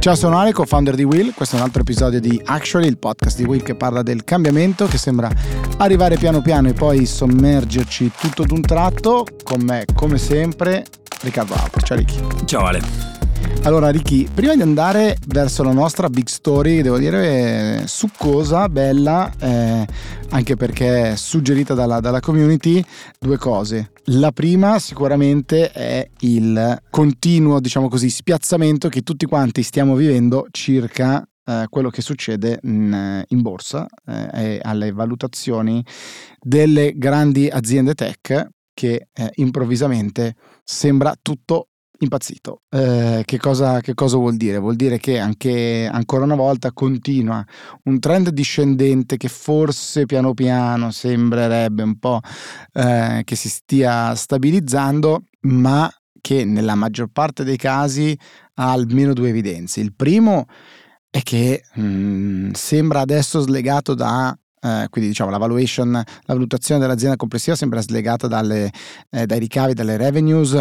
Ciao, sono Ale, co-founder di Will. Questo è un altro episodio di Actually, il podcast di Will che parla del cambiamento che sembra arrivare piano piano e poi sommergerci tutto d'un tratto. Con me, come sempre, Riccardo Alpo. Ciao Ricky. Ciao Ale. Allora Ricky, prima di andare verso la nostra big story, devo dire succosa, bella, eh, anche perché suggerita dalla, dalla community, due cose. La prima sicuramente è il continuo, diciamo così, spiazzamento che tutti quanti stiamo vivendo circa eh, quello che succede in, in borsa eh, e alle valutazioni delle grandi aziende tech che eh, improvvisamente sembra tutto impazzito. Eh, che, cosa, che, cosa, vuol dire? Vuol dire che anche ancora una volta continua un trend discendente che forse piano piano sembrerebbe un po' eh, che si stia stabilizzando, ma che nella maggior parte dei casi ha almeno due evidenze. Il primo è che mh, mm, sembra adesso slegato da eh, quindi diciamo la valuation, la valutazione dell'azienda complessiva sembra slegata dalle, eh, dai ricavi, dalle revenues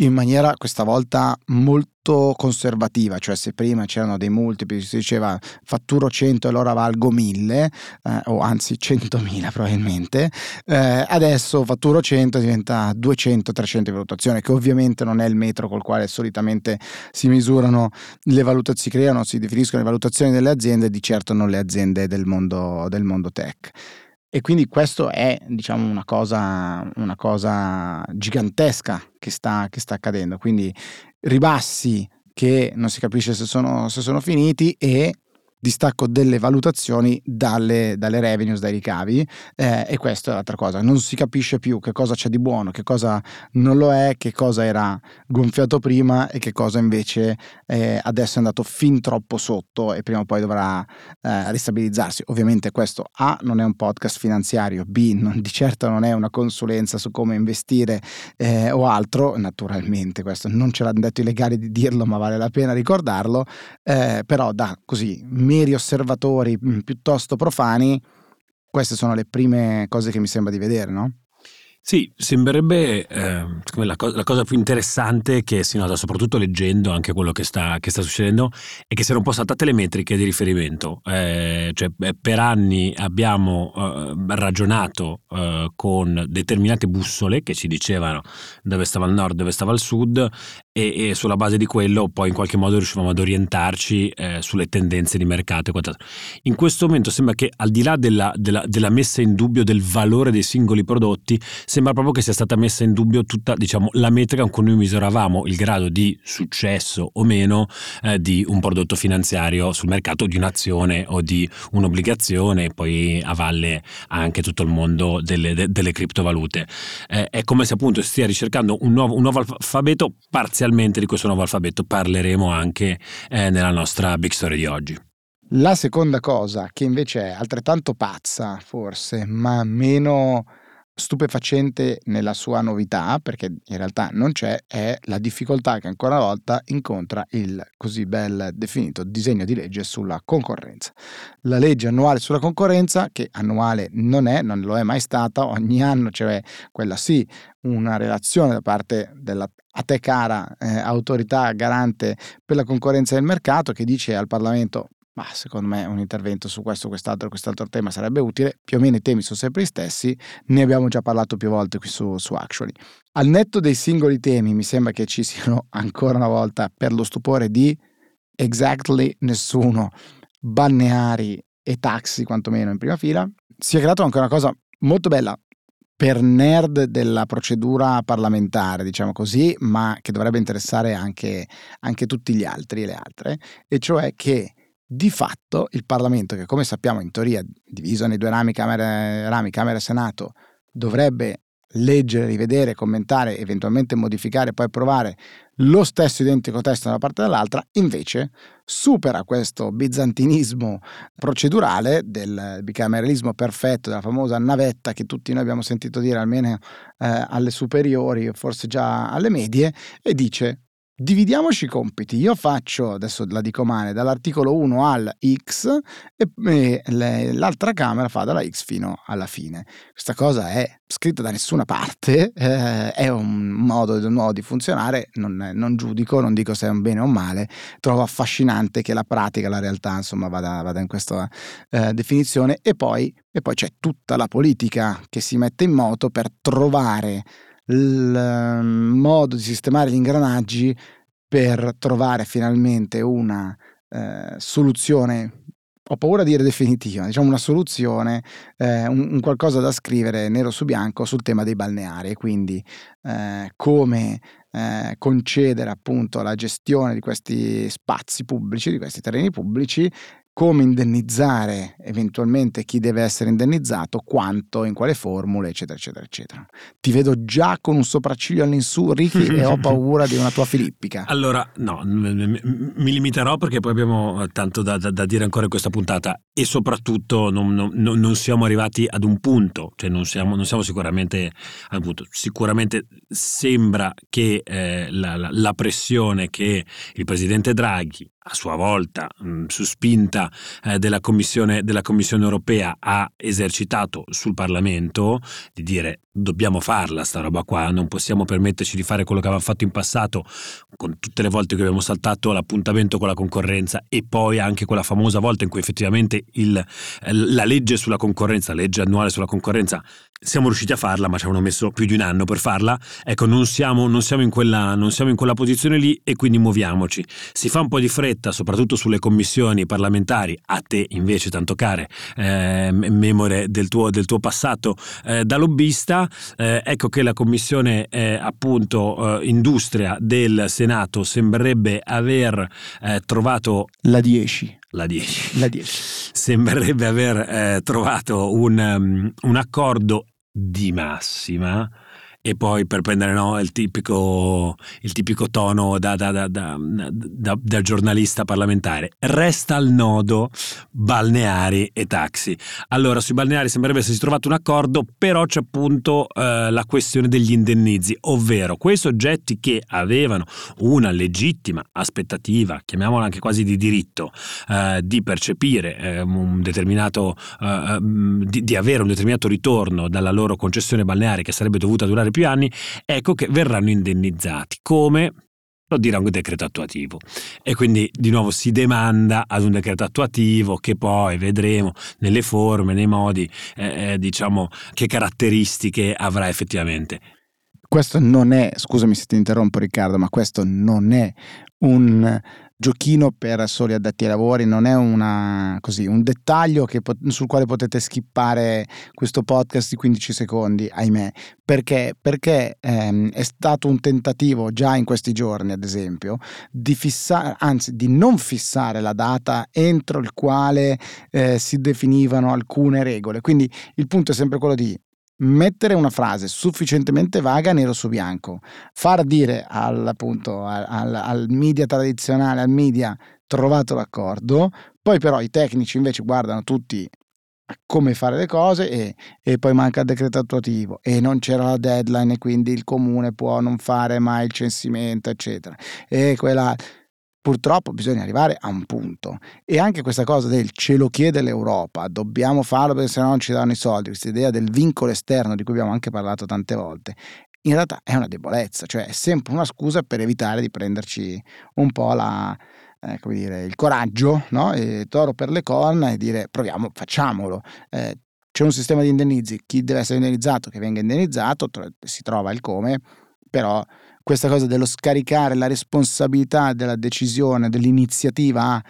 in maniera questa volta molto conservativa, cioè se prima c'erano dei multipli, si diceva fatturo 100 e allora valgo 1000, eh, o anzi 100.000 probabilmente, eh, adesso fatturo 100 diventa 200-300 di valutazione, che ovviamente non è il metro col quale solitamente si misurano le valutazioni, si creano, si definiscono le valutazioni delle aziende, di certo non le aziende del mondo, del mondo tech. E quindi questo è diciamo, una, cosa, una cosa gigantesca che sta, che sta accadendo. Quindi ribassi che non si capisce se sono, se sono finiti e distacco delle valutazioni dalle, dalle revenues, dai ricavi. Eh, e questa è l'altra cosa, non si capisce più che cosa c'è di buono, che cosa non lo è, che cosa era gonfiato prima e che cosa invece eh, adesso è andato fin troppo sotto e prima o poi dovrà eh, ristabilizzarsi. Ovviamente questo A non è un podcast finanziario, B non, di certo non è una consulenza su come investire eh, o altro, naturalmente questo non ce l'hanno detto i legali di dirlo ma vale la pena ricordarlo, eh, però da così meri osservatori mm, piuttosto profani, queste sono le prime cose che mi sembra di vedere, no? Sì, sembrerebbe eh, la, cosa, la, cosa, più interessante che si nota, soprattutto leggendo anche quello che sta, che sta succedendo, è che si erano un po' saltate le metriche di riferimento. Eh, cioè, per anni abbiamo eh, ragionato eh, con determinate bussole che ci dicevano dove stava il nord, dove stava il sud, e, e, sulla base di quello poi in qualche modo riuscivamo ad orientarci eh, sulle tendenze di mercato e quant'altro. In questo momento sembra che al di là della, della, della, messa in dubbio del valore dei singoli prodotti, sembra proprio che sia stata messa in dubbio tutta diciamo, la metrica con cui misuravamo il grado di successo o meno eh, di un prodotto finanziario sul mercato, di un'azione o di un'obbligazione e poi a valle anche tutto il mondo delle, de, delle criptovalute. Eh, è come se appunto stia ricercando un nuovo, un nuovo alfabeto parzialmente Inizialmente di questo nuovo alfabeto parleremo anche eh, nella nostra Big Story di oggi. La seconda cosa, che invece è altrettanto pazza forse, ma meno stupefacente nella sua novità, perché in realtà non c'è, è la difficoltà che ancora una volta incontra il così bel definito disegno di legge sulla concorrenza. La legge annuale sulla concorrenza, che annuale non è, non lo è mai stata, ogni anno c'è quella sì, una relazione da parte della a te cara eh, autorità garante per la concorrenza del mercato che dice al Parlamento ma secondo me un intervento su questo, quest'altro, quest'altro tema sarebbe utile. Più o meno i temi sono sempre gli stessi, ne abbiamo già parlato più volte qui su, su Actually. Al netto dei singoli temi, mi sembra che ci siano ancora una volta, per lo stupore di exactly nessuno, balneari e taxi, quantomeno in prima fila, si è creata anche una cosa molto bella per nerd della procedura parlamentare, diciamo così, ma che dovrebbe interessare anche, anche tutti gli altri e le altre, e cioè che di fatto il Parlamento, che come sappiamo in teoria diviso nei due rami, Camera, rami, Camera e Senato, dovrebbe leggere, rivedere, commentare, eventualmente modificare, poi approvare lo stesso identico testo da una parte e dall'altra, invece supera questo bizantinismo procedurale del bicameralismo perfetto, della famosa navetta che tutti noi abbiamo sentito dire almeno eh, alle superiori forse già alle medie, e dice dividiamoci i compiti. Io faccio, adesso la dico male, dall'articolo 1 al X e, l'altra Camera fa dalla X fino alla fine. Questa cosa è scritta da nessuna parte, eh, è un modo, un modo, di funzionare, non, non, giudico, non dico se è un bene o un male, trovo affascinante che la pratica, la realtà insomma vada, vada in questa eh, definizione e poi, e poi c'è tutta la politica che si mette in moto per trovare il ehm, modo di sistemare gli ingranaggi per trovare finalmente una eh, soluzione ho paura di dire definitiva, diciamo una soluzione, eh, un, un, qualcosa da scrivere nero su bianco sul tema dei balneari e quindi eh, come eh, concedere appunto la gestione di questi spazi pubblici, di questi terreni pubblici come indennizzare eventualmente chi deve essere indennizzato, quanto, in quale formule, eccetera, eccetera, eccetera. Ti vedo già con un sopracciglio all'insù, Ricky, e ho paura di una tua filippica. Allora, no, mi limiterò perché poi abbiamo tanto da, da, da dire ancora in questa puntata e soprattutto non, non, non, siamo arrivati ad un punto, cioè non siamo, non siamo sicuramente ad un punto. Sicuramente sembra che eh, la, la, la pressione che il presidente Draghi a sua volta, mh, su spinta eh, della, Commissione, della Commissione europea, ha esercitato sul Parlamento di dire dobbiamo farla sta roba qua, non possiamo permetterci di fare quello che avevamo fatto in passato con tutte le volte che abbiamo saltato l'appuntamento con la concorrenza e poi anche quella famosa volta in cui effettivamente il, la legge sulla concorrenza, la legge annuale sulla concorrenza, siamo riusciti a farla ma ci avevano messo più di un anno per farla, ecco non siamo, non siamo, in, quella, non siamo in quella posizione lì e quindi muoviamoci. Si fa un po' di fretta soprattutto sulle commissioni parlamentari, a te invece tanto care, eh, memore del tuo, del tuo passato eh, da lobbista, eh, ecco che la commissione eh, appunto eh, industria del Senato sembrerebbe aver eh, trovato la 10 la 10. La 10. Sembrerebbe aver eh, trovato un, um, un, accordo di massima e poi per prendere no, il, tipico, il, tipico, tono da, da, da, da, giornalista parlamentare. Resta al nodo balneari e taxi. Allora, sui balneari sembrerebbe essersi trovato un accordo, però c'è appunto eh, la questione degli indennizi, ovvero quei soggetti che avevano una legittima aspettativa, chiamiamola anche quasi di diritto, eh, di percepire eh, un determinato, eh, ehm, di, di avere un determinato ritorno dalla loro concessione balneare che sarebbe dovuta durare più più anni, ecco che verranno indennizzati. Come? Lo dirà un decreto attuativo. E quindi di nuovo si demanda ad un decreto attuativo che poi vedremo nelle forme, nei modi, eh, eh, diciamo, che caratteristiche avrà effettivamente. Questo non è, scusami se ti interrompo Riccardo, ma questo non è un giochino per soli addetti ai lavori, non è una, così, un dettaglio che, sul quale potete skippare questo podcast di 15 secondi, ahimè, perché, perché ehm, è stato un tentativo già in questi giorni, ad esempio, di fissare, anzi di non fissare la data entro il quale eh, si definivano alcune regole. Quindi il punto è sempre quello di mettere una frase sufficientemente vaga nero su bianco, far dire al, appunto, al, al media tradizionale, al media trovato l'accordo, poi però i tecnici invece guardano tutti a come fare le cose e, e, poi manca il decreto attuativo. E non c'era la deadline e quindi il comune può non fare mai il censimento eccetera. E quella Purtroppo bisogna arrivare a un punto. E anche questa cosa del ce lo chiede l'Europa, dobbiamo farlo perché sennò non ci danno i soldi, questa idea del vincolo esterno di cui abbiamo anche parlato tante volte, in realtà è una debolezza, cioè è sempre una scusa per evitare di prenderci un po' la, eh, come dire, il coraggio, no? e toro per le corna e dire proviamo, facciamolo. Eh, c'è un sistema di indennizi, chi deve essere indennizzato che venga indennizzato, si trova il come, però questa cosa dello scaricare la responsabilità della decisione, dell'iniziativa a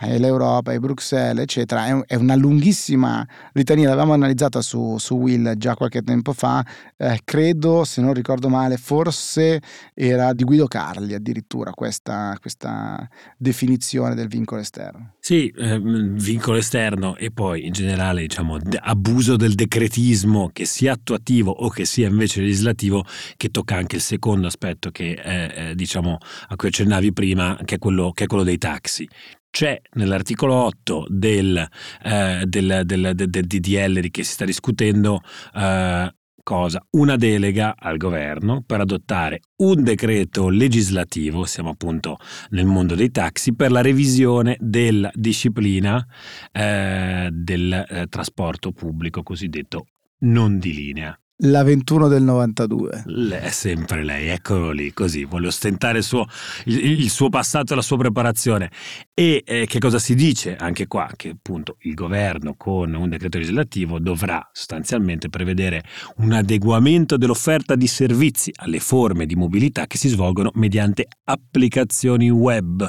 l'Europa e Bruxelles, eccetera, è, una lunghissima litania, l'avevamo analizzata su, su Will già qualche tempo fa, eh, credo, se non ricordo male, forse era di Guido Carli addirittura questa, questa definizione del vincolo esterno. Sì, eh, vincolo esterno e poi in generale diciamo abuso del decretismo che sia attuativo o che sia invece legislativo che tocca anche il secondo aspetto che eh, diciamo a cui accennavi prima che è quello, che è quello dei taxi c'è nell'articolo 8 del, eh, del, del, del, DDL di che si sta discutendo eh, cosa? Una delega al governo per adottare un decreto legislativo, siamo appunto nel mondo dei taxi, per la revisione della disciplina eh, del eh, trasporto pubblico cosiddetto non di linea. La 21 del 92. È sempre lei, eccolo lì, così, vuole ostentare il suo, il, il suo passato e la sua preparazione. E eh, che cosa si dice anche qua? Che appunto il governo con un decreto legislativo dovrà sostanzialmente prevedere un adeguamento dell'offerta di servizi alle forme di mobilità che si svolgono mediante applicazioni web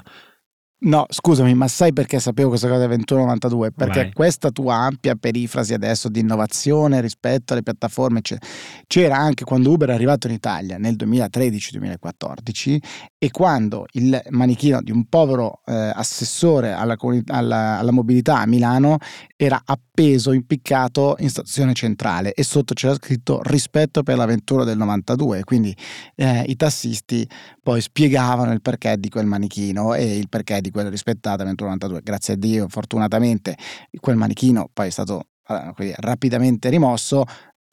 No, scusami, ma sai perché sapevo questa cosa del 2192? Perché Vai. questa tua ampia perifrasi adesso di innovazione rispetto alle piattaforme eccetera, c'era anche quando Uber è arrivato in Italia nel 2013-2014 e quando il manichino di un povero eh, assessore alla, alla, alla mobilità a Milano era appeso, impiccato in stazione centrale e sotto c'era scritto rispetto per l'avventura del 92, quindi eh, i tassisti poi spiegavano il perché di quel manichino e il perché di quella rispettata avventura 92. Grazie a Dio, fortunatamente quel manichino poi è stato eh, rapidamente rimosso,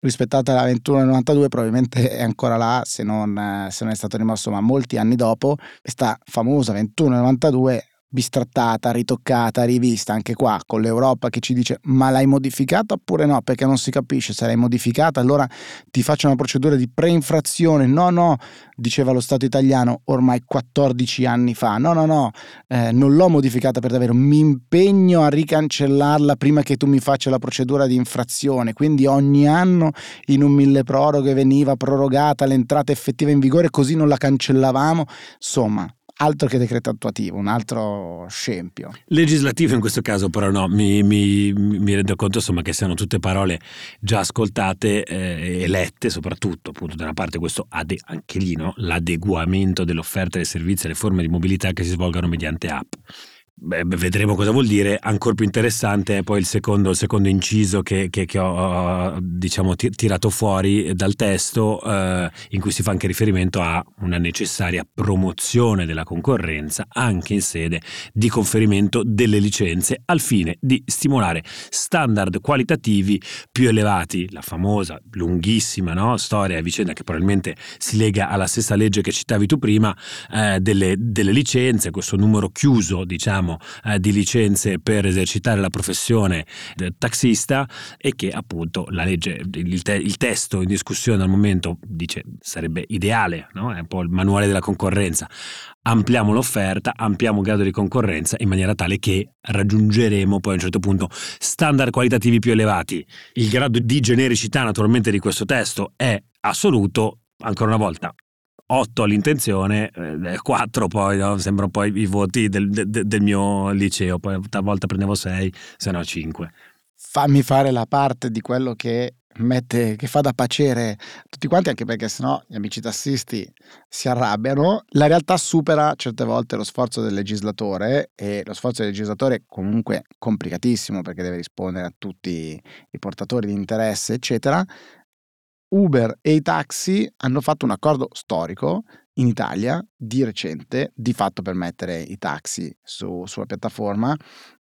rispettata la 21 92 probabilmente è ancora là se non, se non, è stato rimosso ma molti anni dopo questa famosa 21 92 bistrattata, ritoccata, rivista, anche qua con l'Europa che ci dice ma l'hai modificata oppure no, perché non si capisce se l'hai modificata, allora ti faccio una procedura di preinfrazione, no no, diceva lo Stato italiano ormai 14 anni fa, no no no, eh, non l'ho modificata per davvero, mi impegno a ricancellarla prima che tu mi faccia la procedura di infrazione, quindi ogni anno in un mille proroghe veniva prorogata l'entrata effettiva in vigore così non la cancellavamo, insomma altro che decreto attuativo, un altro scempio. Legislativo in questo caso però no, mi, mi, mi rendo conto insomma che siano tutte parole già ascoltate eh, e lette soprattutto appunto da una parte questo ade- anche lì no? l'adeguamento dell'offerta dei servizi alle forme di mobilità che si svolgano mediante app. Beh, vedremo cosa vuol dire. Ancora più interessante è poi il secondo, il secondo inciso che, che, che, ho diciamo, tirato fuori dal testo, eh, in cui si fa anche riferimento a una necessaria promozione della concorrenza anche in sede di conferimento delle licenze al fine di stimolare standard qualitativi più elevati. La famosa, lunghissima no? storia e vicenda che probabilmente si lega alla stessa legge che citavi tu prima, eh, delle, delle licenze, questo numero chiuso, diciamo eh, di licenze per esercitare la professione del taxista e che appunto la legge, il, te- il testo in discussione al momento dice sarebbe ideale, no? è un po' il manuale della concorrenza. Ampliamo l'offerta, ampliamo il grado di concorrenza in maniera tale che raggiungeremo poi a un certo punto standard qualitativi più elevati. Il grado di genericità naturalmente di questo testo è assoluto, ancora una volta 8 all'intenzione, eh, 4 poi no? sembrano poi i voti del, de, del, mio liceo, poi talvolta prendevo 6, se no 5. Fammi fare la parte di quello che mette, che fa da pacere tutti quanti, anche perché sennò gli amici tassisti si arrabbiano. La realtà supera certe volte lo sforzo del legislatore e lo sforzo del legislatore è comunque complicatissimo perché deve rispondere a tutti i portatori di interesse, eccetera Uber e i taxi hanno fatto un accordo storico in Italia di recente, di fatto per mettere i taxi su, sulla piattaforma.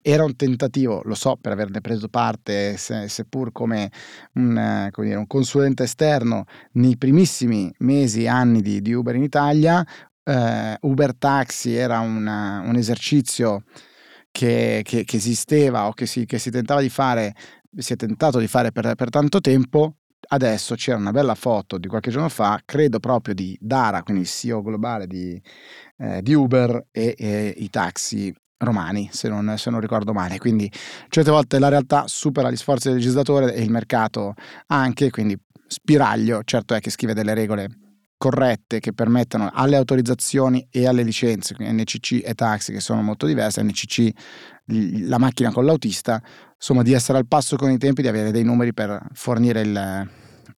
Era un tentativo, lo so, per averne preso parte, se, seppur come un, come dire, un, consulente esterno nei primissimi mesi e anni di, di, Uber in Italia. Uh, Uber Taxi era una, un esercizio che, che, che, esisteva o che si, che si tentava di fare, si è tentato di fare per, per tanto tempo, adesso c'era una bella foto di qualche giorno fa, credo proprio di Dara, quindi il CEO globale di, eh, di Uber e, e, i taxi romani, se non, se non, ricordo male. Quindi certe volte la realtà supera gli sforzi del legislatore e il mercato anche, quindi spiraglio, certo è che scrive delle regole corrette che permettono alle autorizzazioni e alle licenze, quindi NCC e taxi che sono molto diverse, NCC la macchina con l'autista, insomma di essere al passo con i tempi, di avere dei numeri per fornire il,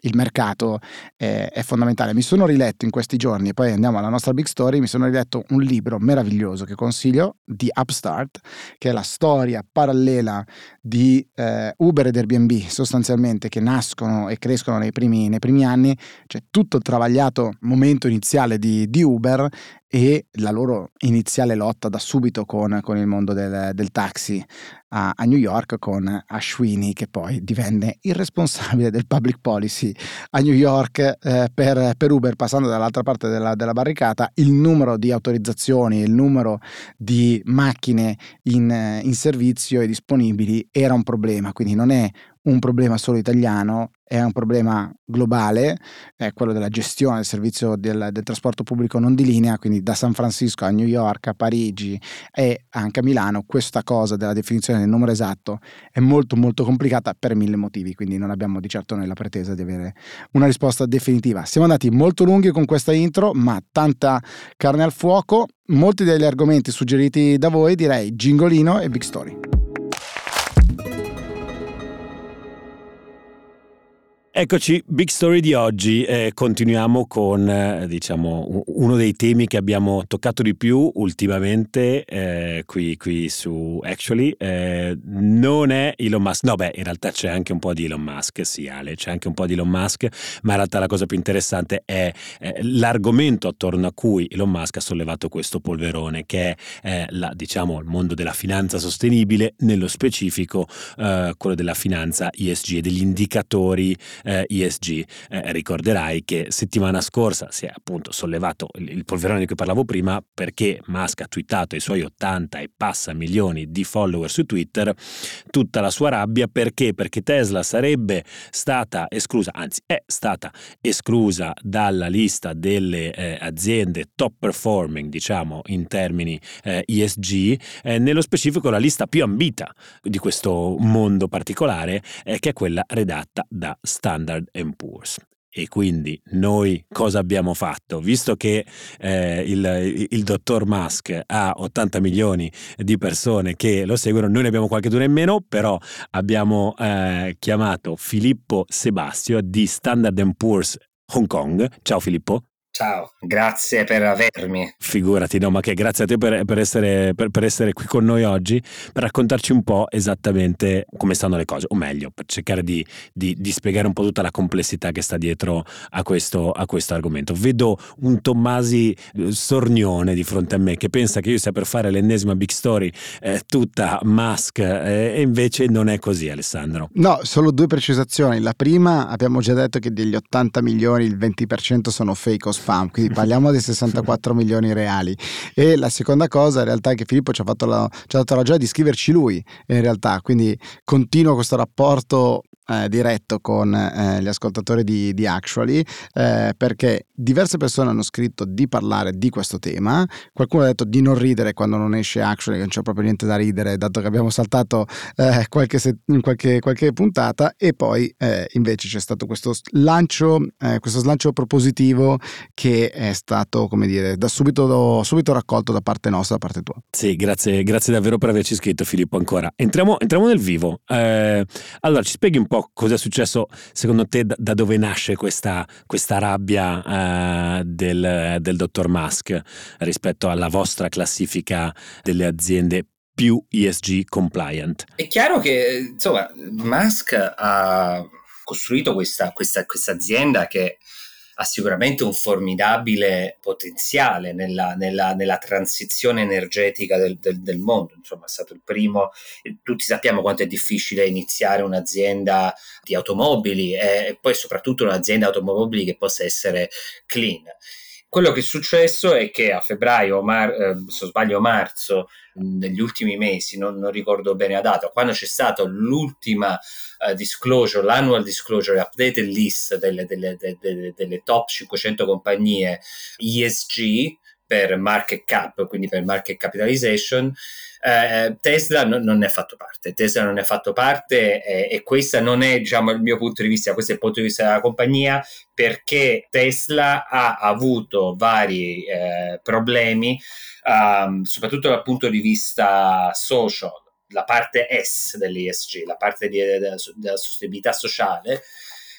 il mercato è, è, fondamentale. Mi sono riletto in questi giorni, poi andiamo alla nostra big story, mi sono riletto un libro meraviglioso che consiglio di Upstart, che è la storia parallela di eh, Uber ed Airbnb sostanzialmente che nascono e crescono nei primi, nei primi anni, cioè tutto il travagliato momento iniziale di, di Uber e la loro iniziale lotta da subito con, con il mondo del, del taxi a, a, New York con Ashwini che poi divenne il responsabile del public policy a New York eh, per, per, Uber passando dall'altra parte della, della, barricata. Il numero di autorizzazioni il numero di macchine in, in servizio e disponibili era un problema quindi non è un problema solo italiano, è un problema globale, è quello della gestione del servizio del, del, trasporto pubblico non di linea, quindi da San Francisco a New York, a Parigi e anche a Milano, questa cosa della definizione del numero esatto è molto molto complicata per mille motivi, quindi non abbiamo di certo noi la pretesa di avere una risposta definitiva. Siamo andati molto lunghi con questa intro, ma tanta carne al fuoco, molti degli argomenti suggeriti da voi direi Gingolino e Big Story. Eccoci, Big Story di oggi. Eh, continuiamo con eh, diciamo, uno dei temi che abbiamo toccato di più ultimamente eh, qui, qui, su Actually. Eh, non è Elon Musk, no, beh, in realtà c'è anche un po' di Elon Musk, sì, Ale, c'è anche un po' di Elon Musk, ma in realtà la cosa più interessante è eh, l'argomento attorno a cui Elon Musk ha sollevato questo polverone, che è eh, la, diciamo, il mondo della finanza sostenibile, nello specifico quello della finanza ESG e degli indicatori eh, ESG. Eh, ricorderai che settimana scorsa si è appunto sollevato il, il polverone di cui parlavo prima perché Musk ha twittato i suoi 80 e passa milioni di follower su Twitter tutta la sua rabbia perché? Perché Tesla sarebbe stata esclusa, anzi è stata esclusa dalla lista delle eh, aziende top performing, diciamo in termini eh, ESG, eh, nello specifico la lista più ambita di questo mondo particolare, eh, che è quella redatta da Standard Standard Poor's. E quindi noi cosa abbiamo fatto? Visto che eh, il, il, dottor Musk ha 80 milioni di persone che lo seguono, noi ne abbiamo qualche dura in meno, però abbiamo eh, chiamato Filippo Sebastio di Standard Poor's Hong Kong. Ciao Filippo. Ciao, grazie per avermi. Figurati, no, ma che grazie a te per, per, essere, per, per, essere, qui con noi oggi, per raccontarci un po' esattamente come stanno le cose, o meglio, per cercare di, di, di spiegare un po' tutta la complessità che sta dietro a questo, a questo, argomento. Vedo un Tommasi eh, sornione di fronte a me che pensa che io sia per fare l'ennesima big story eh, tutta Musk eh, e invece non è così Alessandro. No, solo due precisazioni. La prima, abbiamo già detto che degli 80 milioni il 20% sono fake o spam, quindi parliamo di 64 milioni reali. E la seconda cosa in realtà è che Filippo ci ha, la, ci ha dato la gioia di scriverci lui, in realtà, quindi continua questo rapporto eh, diretto con eh, gli ascoltatori di, di Actually eh, perché diverse persone hanno scritto di parlare di questo tema. Qualcuno ha detto di non ridere quando non esce Actually che non c'è proprio niente da ridere dato che abbiamo saltato eh, qualche, set- qualche, qualche, puntata. E poi eh, invece c'è stato questo lancio eh, questo slancio propositivo che è stato come dire da subito, subito raccolto da parte nostra da parte tua. Sì grazie, grazie davvero per averci scritto Filippo ancora. Entriamo, entriamo nel vivo. Allora ci spieghi un po' po' cosa è successo secondo te, da, da dove nasce questa, questa rabbia uh, del, del dottor Musk rispetto alla vostra classifica delle aziende più ESG compliant? È chiaro che insomma Musk ha costruito questa, questa, questa azienda che ha sicuramente un formidabile potenziale nella, nella, nella transizione energetica del, del, del, mondo. Insomma, è stato il primo. Tutti sappiamo quanto è difficile iniziare un'azienda di automobili e poi soprattutto un'azienda automobili che possa essere clean. Quello che è successo è che a febbraio, mar- eh, se sbaglio marzo, negli ultimi mesi, non, non, ricordo bene la data, quando c'è stata l'ultima uh, disclosure, l'annual disclosure updated list delle, delle, delle, delle top 500 compagnie ESG per market cap, quindi per market capitalization, eh, Tesla non, non, ne ha fatto parte. Tesla non ne ha fatto parte eh, e questo non è diciamo, il mio punto di vista, questo è il punto di vista della compagnia perché Tesla ha avuto vari eh, problemi, um, soprattutto dal punto di vista social, la parte S dell'ESG, la parte di, della, della sostenibilità sociale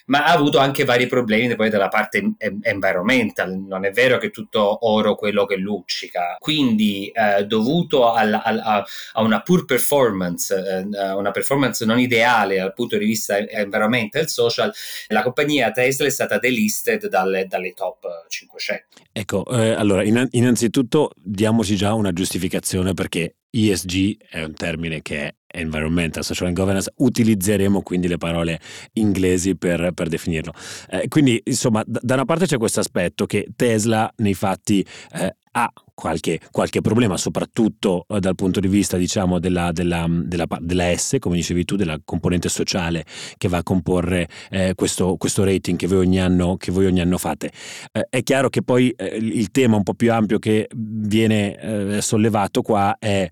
ma ha avuto anche vari problemi poi dalla parte environmental. Non è vero che è tutto oro quello che luccica. Quindi, eh, dovuto al, al, a, una poor performance, eh, una performance non ideale dal punto di vista environmental social, la compagnia Tesla è stata delisted dalle, dalle top 500. Ecco, eh, allora, innanzitutto diamoci già una giustificazione perché ESG è un termine che è Environmental, Social and Governance, utilizzeremo quindi le parole inglesi per, per definirlo. Eh, quindi, insomma, da, da, una parte c'è questo aspetto che Tesla nei fatti eh, ha qualche, qualche, problema, soprattutto eh, dal punto di vista diciamo, della, della, della, della, S, come dicevi tu, della componente sociale che va a comporre eh, questo, questo, rating che voi ogni anno, voi ogni anno fate. Eh, è chiaro che poi eh, il tema un po' più ampio che viene eh, sollevato qua è,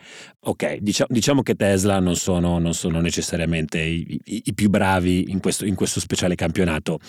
ok, diciamo, diciamo che Tesla non sono, non sono necessariamente i, i, i, più bravi in questo, in questo speciale campionato,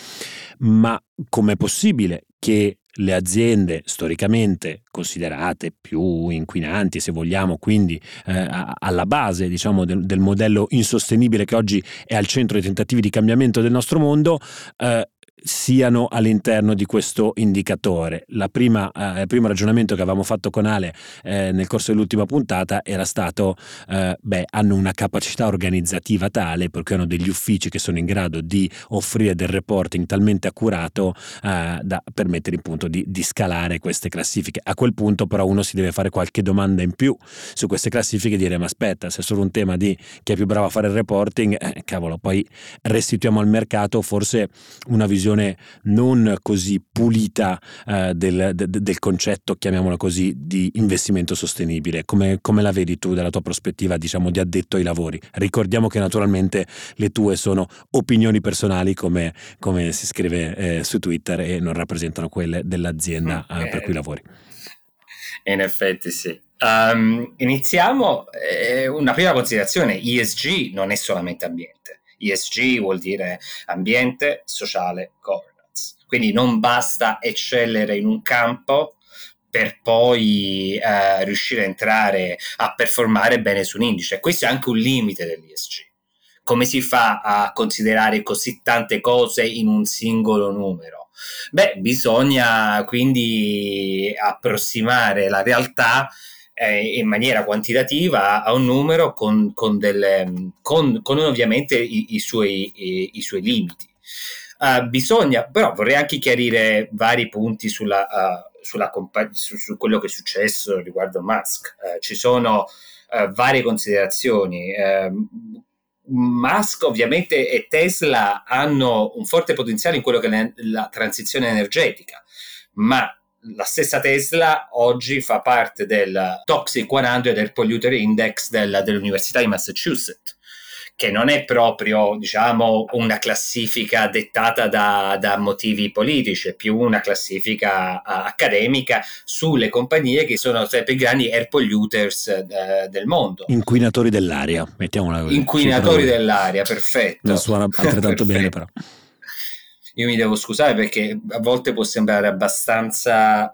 ma com'è possibile che le aziende storicamente considerate più inquinanti, se vogliamo, quindi eh, alla base diciamo, del, del, modello insostenibile che oggi è al centro dei tentativi di cambiamento del nostro mondo, eh, siano all'interno di questo indicatore. Prima, eh, il primo ragionamento che avevamo fatto con Ale eh, nel corso dell'ultima puntata era stato, eh, beh, hanno una capacità organizzativa tale perché hanno degli uffici che sono in grado di offrire del reporting talmente accurato eh, da permettere appunto di, di, scalare queste classifiche. A quel punto però uno si deve fare qualche domanda in più su queste classifiche e dire ma aspetta, se è solo un tema di chi è più bravo a fare il reporting, eh, cavolo, poi restituiamo al mercato forse una visione visione non così pulita eh, del, de, del, concetto, chiamiamolo così, di investimento sostenibile. Come, come, la vedi tu dalla tua prospettiva, diciamo, di addetto ai lavori? Ricordiamo che naturalmente le tue sono opinioni personali, come, come si scrive eh, su Twitter, e non rappresentano quelle dell'azienda eh, per cui lavori. In effetti sì. Um, iniziamo eh, una prima considerazione, ESG non è solamente ambiente. ESG vuol dire ambiente, sociale, governance. Quindi non basta eccellere in un campo per poi eh, riuscire a entrare a performare bene su un indice. Questo è anche un limite dell'ESG. Come si fa a considerare così tante cose in un singolo numero? Beh, bisogna quindi approssimare la realtà eh, in maniera quantitativa a un numero con, con, delle, con, con ovviamente i, i, suoi, i, i, suoi, limiti. Uh, bisogna, però vorrei anche chiarire vari punti sulla, uh, sulla compa- su, su, quello che è successo riguardo Musk. Uh, ci sono varie considerazioni. Musk ovviamente e Tesla hanno un forte potenziale in quello che è la transizione energetica, ma la stessa Tesla oggi fa parte del Toxic 100 del Polluter Index del, dell'Università di Massachusetts che non è proprio diciamo, una classifica dettata da, da, motivi politici, è più una classifica uh, accademica sulle compagnie che sono tra i più grandi air polluters uh, del mondo. Inquinatori dell'aria, mettiamola così. Inquinatori dell'aria, perfetto. Non suona altrettanto bene però io mi devo scusare perché a volte può sembrare abbastanza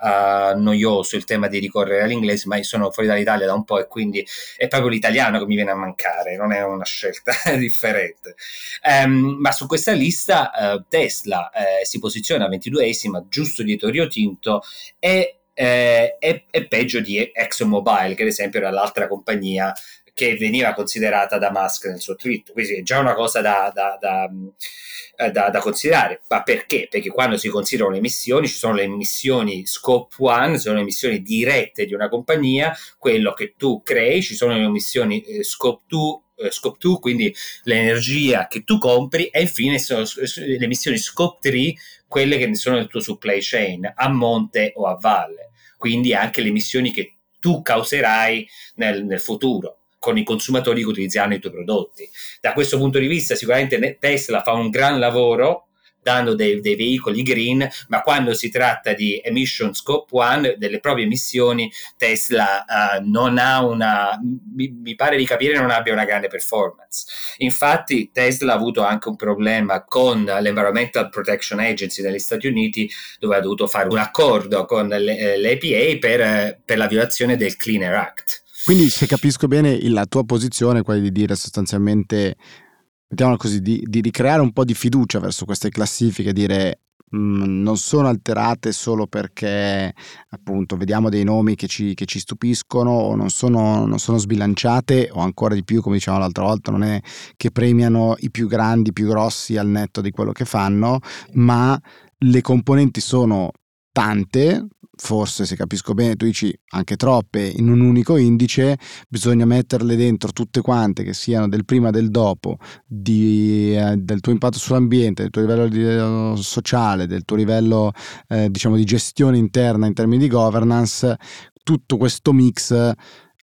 uh, noioso il tema di ricorrere all'inglese, ma io sono fuori dall'Italia da un po' e quindi è proprio l'italiano che mi viene a mancare, non è una scelta differente. Um, ma su questa lista uh, Tesla uh, si posiziona 22esima, giusto dietro Rio Tinto e eh, è, è, peggio di ExxonMobil, che ad esempio era l'altra compagnia che veniva considerata da Musk nel suo tweet. Quindi è già una cosa da, da, da, eh, da, considerare. Ma perché? Perché quando si considerano le emissioni, ci sono le emissioni scope 1, sono le emissioni dirette di una compagnia, quello che tu crei, ci sono le emissioni eh, scope 2 eh, scope 2, quindi l'energia che tu compri, e infine sono le emissioni scope 3, quelle che sono nel tuo supply chain, a monte o a valle. Quindi anche le emissioni che tu causerai nel, nel futuro con i consumatori che utilizzeranno i tuoi prodotti. Da questo punto di vista sicuramente Tesla fa un gran lavoro dando dei, dei, veicoli green, ma quando si tratta di emission scope 1, delle proprie emissioni, Tesla uh, non ha una, mi, mi, pare di capire, non abbia una grande performance. Infatti Tesla ha avuto anche un problema con l'Environmental Protection Agency negli Stati Uniti, dove ha dovuto fare un accordo con l'EPA per, per la violazione del Cleaner Act. Quindi se capisco bene la tua posizione quella di dire sostanzialmente mettiamola così, di, di ricreare un po' di fiducia verso queste classifiche, dire mm, non sono alterate solo perché appunto vediamo dei nomi che ci, che ci stupiscono o non sono, non sono, sbilanciate o ancora di più come dicevamo l'altra volta non è che premiano i più grandi, i più grossi al netto di quello che fanno ma le componenti sono tante, forse se capisco bene tu dici anche troppe in un unico indice, bisogna metterle dentro tutte quante che siano del prima del dopo, di, eh, del tuo impatto sull'ambiente, del tuo livello di, eh, sociale, del tuo livello eh, diciamo di gestione interna in termini di governance, tutto questo mix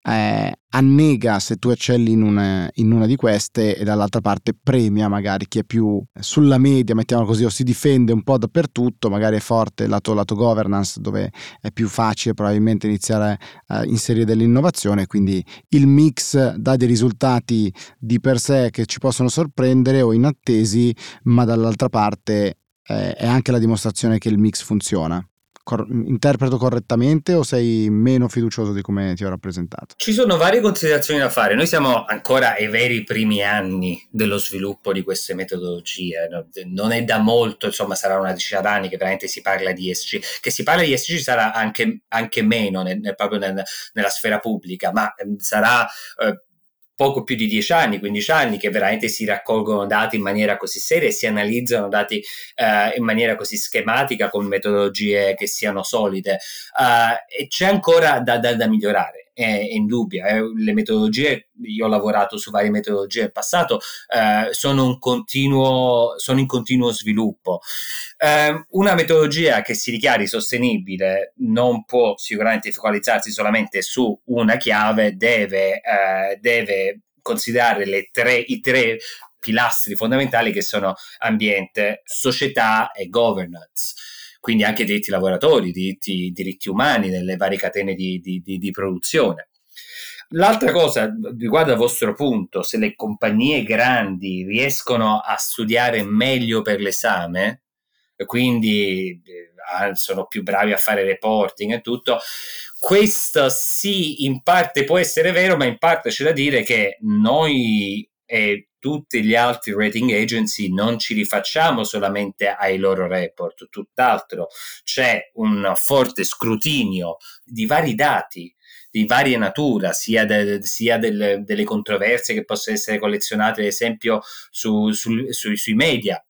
eh, annega se tu eccelli in una, in una, di queste e dall'altra parte premia magari chi è più sulla media, mettiamo così, o si difende un po' dappertutto, magari è forte lato, lato governance dove è più facile probabilmente iniziare a inserire dell'innovazione, quindi il mix dà dei risultati di per sé che ci possono sorprendere o inattesi, ma dall'altra parte eh, è anche la dimostrazione che il mix funziona cor- interpreto correttamente o sei meno fiducioso di come ti ho rappresentato? Ci sono varie considerazioni da fare. Noi siamo ancora ai veri primi anni dello sviluppo di queste metodologie. Non è da molto, insomma, sarà una decina d'anni che veramente si parla di ESG. Che si parla di ESG sarà anche, anche meno nel, nel, proprio nel, nella sfera pubblica, ma ehm, sarà eh, poco più di 10 anni, 15 anni che veramente si raccolgono dati in maniera così seria e si analizzano dati uh, in maniera così schematica con metodologie che siano solide. Uh, e c'è ancora da, da, da migliorare è, indubbia. Eh. Le metodologie, io ho lavorato su varie metodologie in passato, eh, sono, continuo, sono, in continuo sviluppo. Eh, una metodologia che si dichiari sostenibile non può sicuramente focalizzarsi solamente su una chiave, deve, eh, deve considerare tre, i tre pilastri fondamentali che sono ambiente, società e governance quindi anche diritti lavoratori, diritti, diritti umani nelle varie catene di, di, di, di produzione. L'altra cosa riguardo al vostro punto, se le compagnie grandi riescono a studiare meglio per l'esame, quindi eh, sono più bravi a fare reporting e tutto, questo sì, in parte può essere vero, ma in parte c'è da dire che noi e tutti gli altri rating agency non ci rifacciamo solamente ai loro report, tutt'altro. C'è un forte scrutinio di vari dati di varia natura, sia, de, sia del, delle controversie che possono essere collezionate, ad esempio, su, su, su, sui media,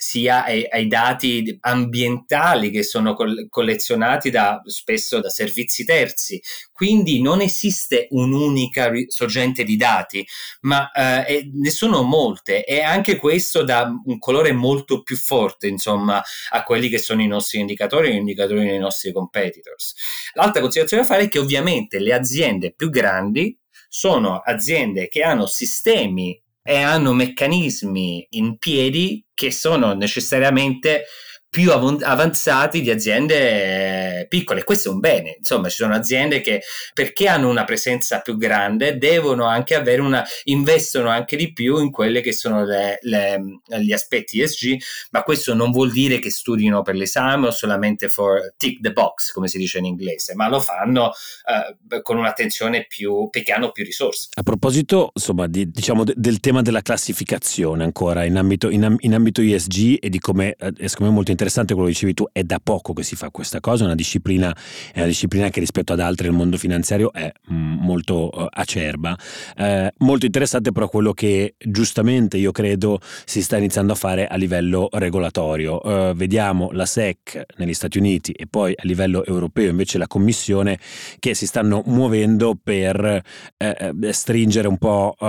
sia ai, ai, dati ambientali che sono collezionati da, spesso da servizi terzi. Quindi non esiste un'unica sorgente di dati, ma eh, ne sono molte e anche questo dà un colore molto più forte, insomma, a quelli che sono i nostri indicatori e gli indicatori dei nostri competitors. L'altra considerazione da fare è che ovviamente le aziende più grandi sono aziende che hanno sistemi e hanno meccanismi in piedi che sono necessariamente più avanzati di aziende piccole. Questo è un bene, insomma, ci sono aziende che perché hanno una presenza più grande devono anche avere una, investono anche di più in quelle che sono le, le, gli aspetti ESG, ma questo non vuol dire che studino per l'esame o solamente for tick the box, come si dice in inglese, ma lo fanno uh, con un'attenzione più, perché hanno più risorse. A proposito, insomma, di, diciamo de, del tema della classificazione ancora in ambito, in, in ambito ESG e di come, eh, secondo me molto interessante quello che dicevi tu, è da poco che si fa questa cosa, una disciplina, è una disciplina che rispetto ad altre nel mondo finanziario è mm, molto uh, acerba. Eh, molto interessante però quello che giustamente io credo si sta iniziando a fare a livello regolatorio. Uh, vediamo la SEC negli Stati Uniti e poi a livello europeo invece la Commissione che si stanno muovendo per eh, stringere un po' uh,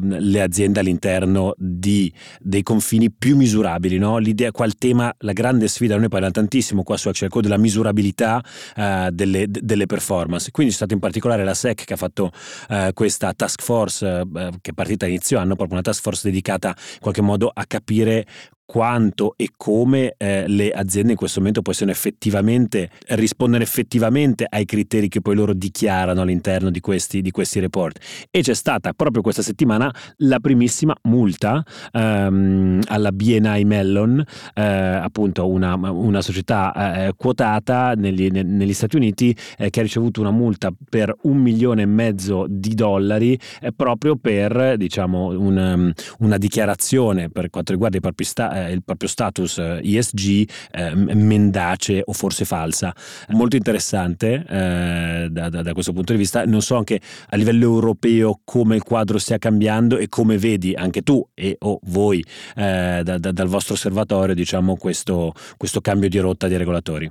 le aziende all'interno di, dei confini più misurabili. No? L'idea, qua il tema, la grande sfida, noi parliamo tantissimo qua su Code della misurabilità uh, delle, delle, performance, quindi c'è stata in particolare la SEC che ha fatto uh, questa task force uh, che è partita a inizio anno, proprio una task force dedicata in qualche modo a capire quanto e come eh, le aziende in questo momento possono effettivamente rispondere effettivamente ai criteri che poi loro dichiarano all'interno di questi, di questi report. E c'è stata proprio questa settimana la primissima multa ehm, alla BNI Mellon, eh, appunto una, una società eh, quotata negli, negli, Stati Uniti eh, che ha ricevuto una multa per un milione e mezzo di dollari eh, proprio per diciamo, un, um, una dichiarazione per quanto riguarda i propri sta- eh, il proprio status ESG eh, eh mendace o forse falsa. Molto interessante eh, da, da, da, questo punto di vista. Non so anche a livello europeo come il quadro stia cambiando e come vedi anche tu e o voi eh, da, dal vostro osservatorio diciamo, questo, questo cambio di rotta dei regolatori.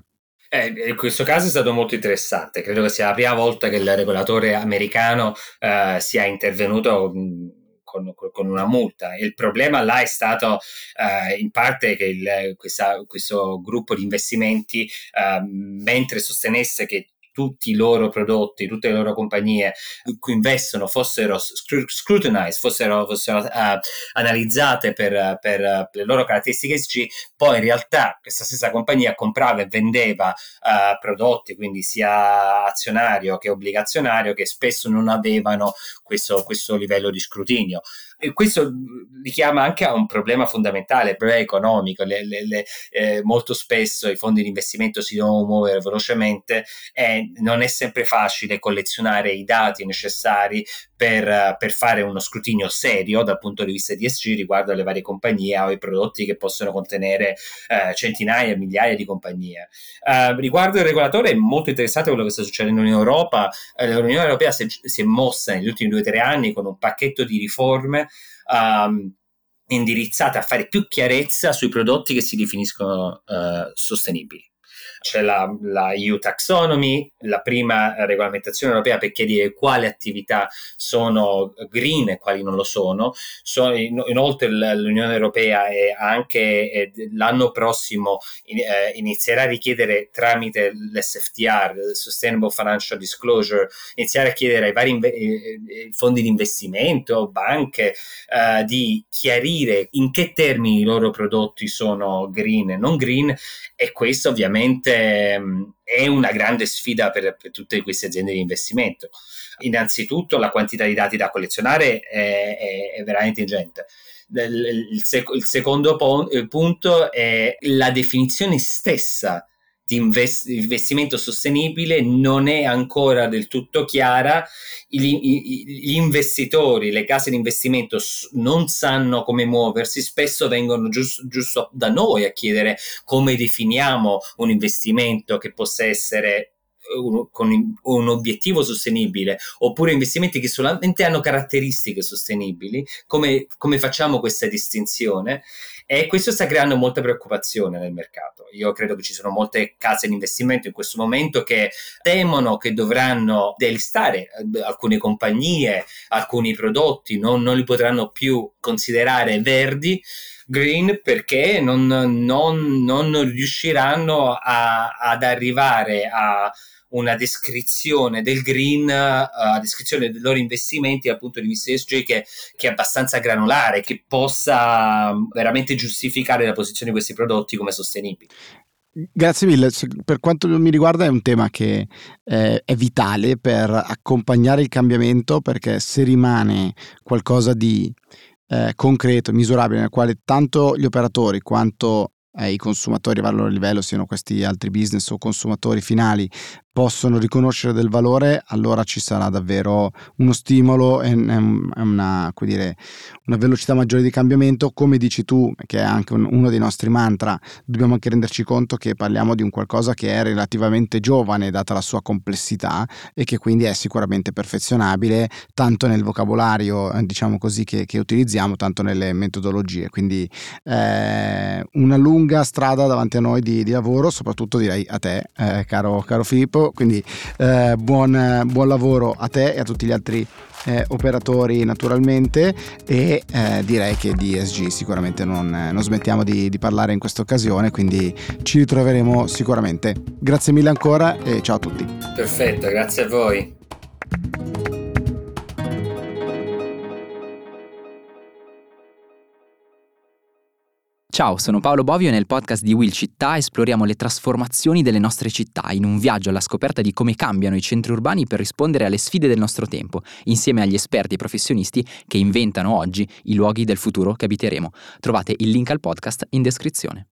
Eh, in questo caso è stato molto interessante, credo che sia la prima volta che il regolatore americano eh, sia intervenuto con, con, una multa. Il problema là è stato uh, in parte che il, questa, questo gruppo di investimenti, uh, mentre sostenesse che tutti i loro prodotti, tutte le loro compagnie in cui investono fossero scrutinized, fossero, fossero uh, analizzate per, per, le loro caratteristiche ESG, poi in realtà questa stessa compagnia comprava e vendeva uh, prodotti, quindi sia azionario che obbligazionario, che spesso non avevano questo, questo livello di scrutinio. E questo richiama anche a un problema fondamentale, il problema economico. Le, le, le, eh, molto spesso i fondi di investimento si devono muovere velocemente e non è sempre facile collezionare i dati necessari per, per, fare uno scrutinio serio dal punto di vista di ESG riguardo alle varie compagnie o ai prodotti che possono contenere eh, centinaia, migliaia di compagnie. Eh, riguardo il regolatore è molto interessante quello che sta succedendo in Europa. Eh, L'Unione Europea si è, si è mossa negli ultimi due o tre anni con un pacchetto di riforme um, indirizzate a fare più chiarezza sui prodotti che si definiscono uh, sostenibili c'è la, la, EU Taxonomy, la prima regolamentazione europea per chiarire quali attività sono green e quali non lo sono. sono inoltre l'Unione Europea è anche è, l'anno prossimo in, eh, inizierà a richiedere tramite l'SFTR, Sustainable Financial Disclosure, inizierà a chiedere ai vari inve- eh, eh, fondi di investimento, banche, eh, di chiarire in che termini i loro prodotti sono green e non green e questo ovviamente Ehm, è una grande sfida per, per, tutte queste aziende di investimento. Innanzitutto la quantità di dati da collezionare è, è, è veramente ingente. Il, il, sec- il secondo po- punto è la definizione stessa di invest- investimento sostenibile non è ancora del tutto chiara, gli, investitori, le case di investimento non sanno come muoversi, spesso vengono giusto, giusto da noi a chiedere come definiamo un investimento che possa essere un, con un obiettivo sostenibile oppure investimenti che solamente hanno caratteristiche sostenibili, come, come facciamo questa distinzione? E questo sta creando molta preoccupazione nel mercato. Io credo che ci sono molte case di investimento in questo momento che temono che dovranno delistare eh, alcune compagnie, alcuni prodotti, non, non li potranno più considerare verdi green perché non, non, non riusciranno a, ad arrivare a una descrizione del green, uh, descrizione dei loro investimenti dal punto di vista ESG che, che, è abbastanza granulare, che possa veramente giustificare la posizione di questi prodotti come sostenibili. Grazie mille, per quanto mi riguarda è un tema che eh, è vitale per accompagnare il cambiamento perché se rimane qualcosa di eh, concreto, misurabile, nel quale tanto gli operatori quanto eh, i consumatori a vario livello, siano questi altri business o consumatori finali, possono riconoscere del valore, allora ci sarà davvero uno stimolo e una, dire, una velocità maggiore di cambiamento. Come dici tu, che è anche un, uno dei nostri mantra, dobbiamo anche renderci conto che parliamo di un qualcosa che è relativamente giovane, data la sua complessità, e che quindi è sicuramente perfezionabile tanto nel vocabolario, eh, diciamo così, che, che utilizziamo, tanto nelle metodologie. Quindi eh, una lunga strada davanti a noi di, di lavoro, soprattutto direi a te, eh, caro, caro Filippo quindi eh, buon, buon, lavoro a te e a tutti gli altri eh, operatori naturalmente e eh, direi che di ESG sicuramente non, non smettiamo di, di parlare in questa occasione, quindi ci ritroveremo sicuramente. Grazie mille ancora e ciao a tutti. Perfetto, grazie a voi. Ciao, sono Paolo Bovio e nel podcast di Will Città esploriamo le trasformazioni delle nostre città in un viaggio alla scoperta di come cambiano i centri urbani per rispondere alle sfide del nostro tempo, insieme agli esperti e professionisti che inventano oggi i luoghi del futuro che abiteremo. Trovate il link al podcast in descrizione.